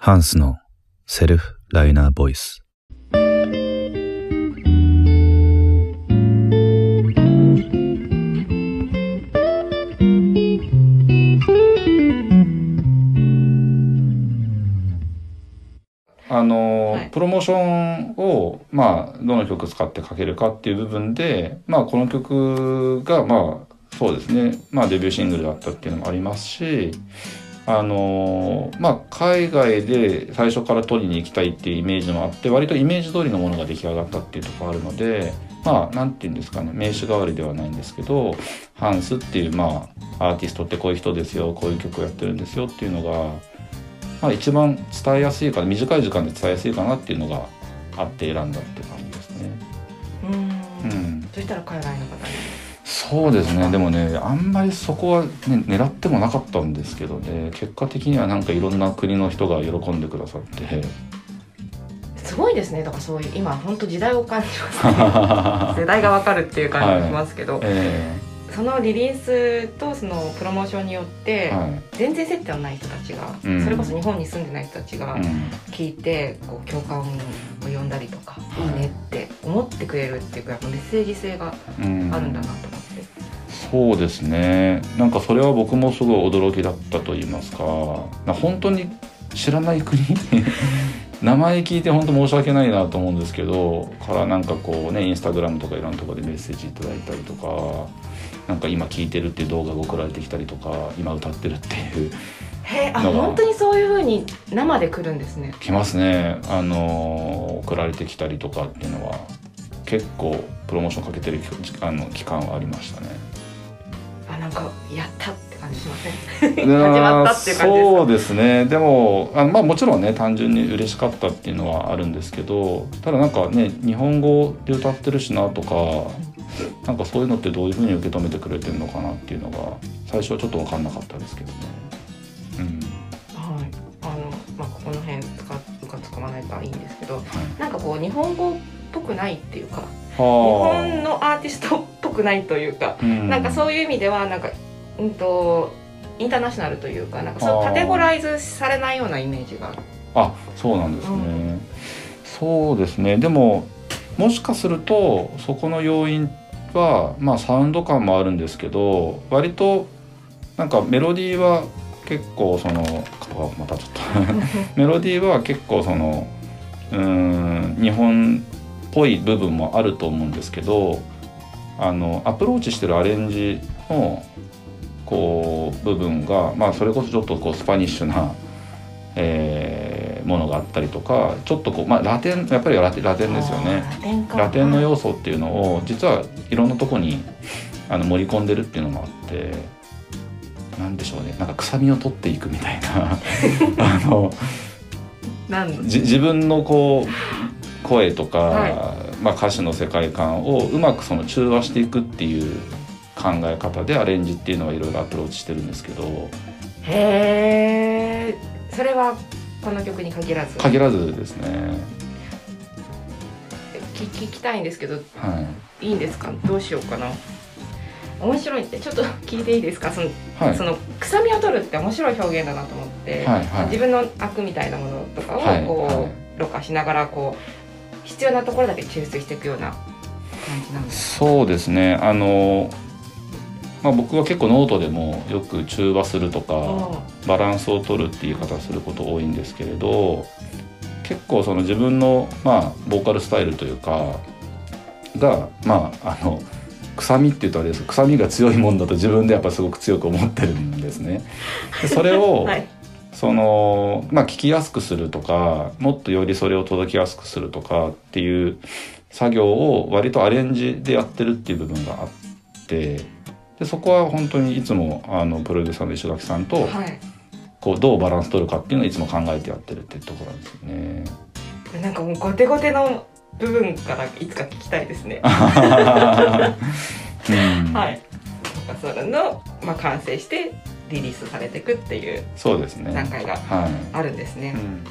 ハンスのセルフライナーボイス。あの、はいプロモーションを、まあ、どの曲使ってかけるかっていう部分で、まあ、この曲が、まあ、そうですね、まあ、デビューシングルだったっていうのもありますし、あのまあ、海外で最初から取りに行きたいっていうイメージもあって割とイメージ通りのものが出来上がったっていうところあるのでまあなんて言うんですかね名刺代わりではないんですけどハンスっていうまあアーティストってこういう人ですよこういう曲をやってるんですよっていうのが、まあ、一番伝えやすいかな短い時間で伝えやすいかなっていうのがあって選んだって感じですね。うん。うん。そしたら海外の方にそうですね。でもねあんまりそこは、ね、狙ってもなかったんですけどね。結果的にはなんかいろんな国の人が喜んでくださって。すごいですね。だからそういう今本当時代を感じますね。世代がわかるっていう感じがしますけど、えそのリリースとそのプロモーションによって、えはい。全然接点のない人たちが、うん。それこそ日本に住んでない人たちがうん。聞いてこう共感を呼んだりとか、い。い、いねって思ってくれるっていうかやっぱメッセージ性がうん。あるんだなと思って、そうですね。なんかそれは僕もすごい驚きだったと言いますか。な本当に知らない国 名前聞いて本当申し訳ないなと思うんですけどからなんかこうねインスタグラムとかいろんなところでメッセージいただいたりとかなんか今聞いてるっていう動画が送られてきたりとか今歌ってるっていうへえあ本当にそういう風に生で来るんですね。来ますね。あの送られてきたりとかっていうのは結構プロモーションかけてるあの期間はありましたね。あなんかやったって感じしません？始始まったっていう感じですか？そうですね。でもあまあもちろんね単純に嬉しかったっていうのはあるんですけどただなんかね日本語で歌ってるしなとかなんかそういうのってどういうふうに受け止めてくれてるのかなっていうのが最初はちょっと分かんなかったですけどね。うん。はい。あのまあここの辺使うか使わないかいいんですけどはい、なんかこう日本語っぽくないっていうか日は本のアーティストっぽくないというかあ、うん。なんかそういう意味ではなんかうんとインターナショナルというかなんかそうあー。カテゴライズされないようなイメージがあそうなんですね、うそうですね。でももしかするとそこの要因はまあサウンド感もあるんですけど割となんかメロディーは結構そのあまたちょっと。メロディーは結構そのうーん日本っぽい部分もあると思うんですけどあのアプローチしてるアレンジのこう部分がまあそれこそちょっとこうスパニッシュな、えーものがあったりとかちょっとこう、まあ、ラテンやっぱりラテラテンですよね。ラテンの要素っていうのを実はいろんなとこにあの盛り込んでるっていうのもあってなんでしょうね。なんか臭みを取っていくみたいな。あのなんじ自分のこう声とか、はまあ、歌詞の世界観をうまくその中和していくっていう考え方でアレンジっていうのはいろいろアプローチしてるんですけどへえそれはこの曲に限らず？限らずですね。聞聞きたいんですけどはい。いいんですか？どうしようかな。面白いってちょっと聞いていいですか？その,、はい。その臭みを取るって面白い表現だなと思って、はいはい。自分の悪みたいなものとかをはいこう、はいろ過しながらこう必要なところだけ抽出していくような感じなんですそうですね。あの、まあ、僕は結構ノートでもよく中和するとかあバランスを取るっていう言い方すること多いんですけれど結構その自分のまあボーカルスタイルというかがまああの臭みって言うとあれです臭みが強いもんだと自分でやっぱすごく強く思ってるんですね。でそれを、はいそのまあ聞きやすくするとかもっとよりそれを届きやすくするとかっていう作業を割とアレンジでやってるっていう部分があってでそこは本当にいつもあのプロデューサーの石垣さんとはいこうどうバランス取るかっていうのをいつも考えてやってるっていうところなんですよね。なんかもうゴテゴテの部分からいつか聞きたいですね。うんはい。それのまあ完成してリリースされていくっていうそうですね。段階がはい。あるんですね。うん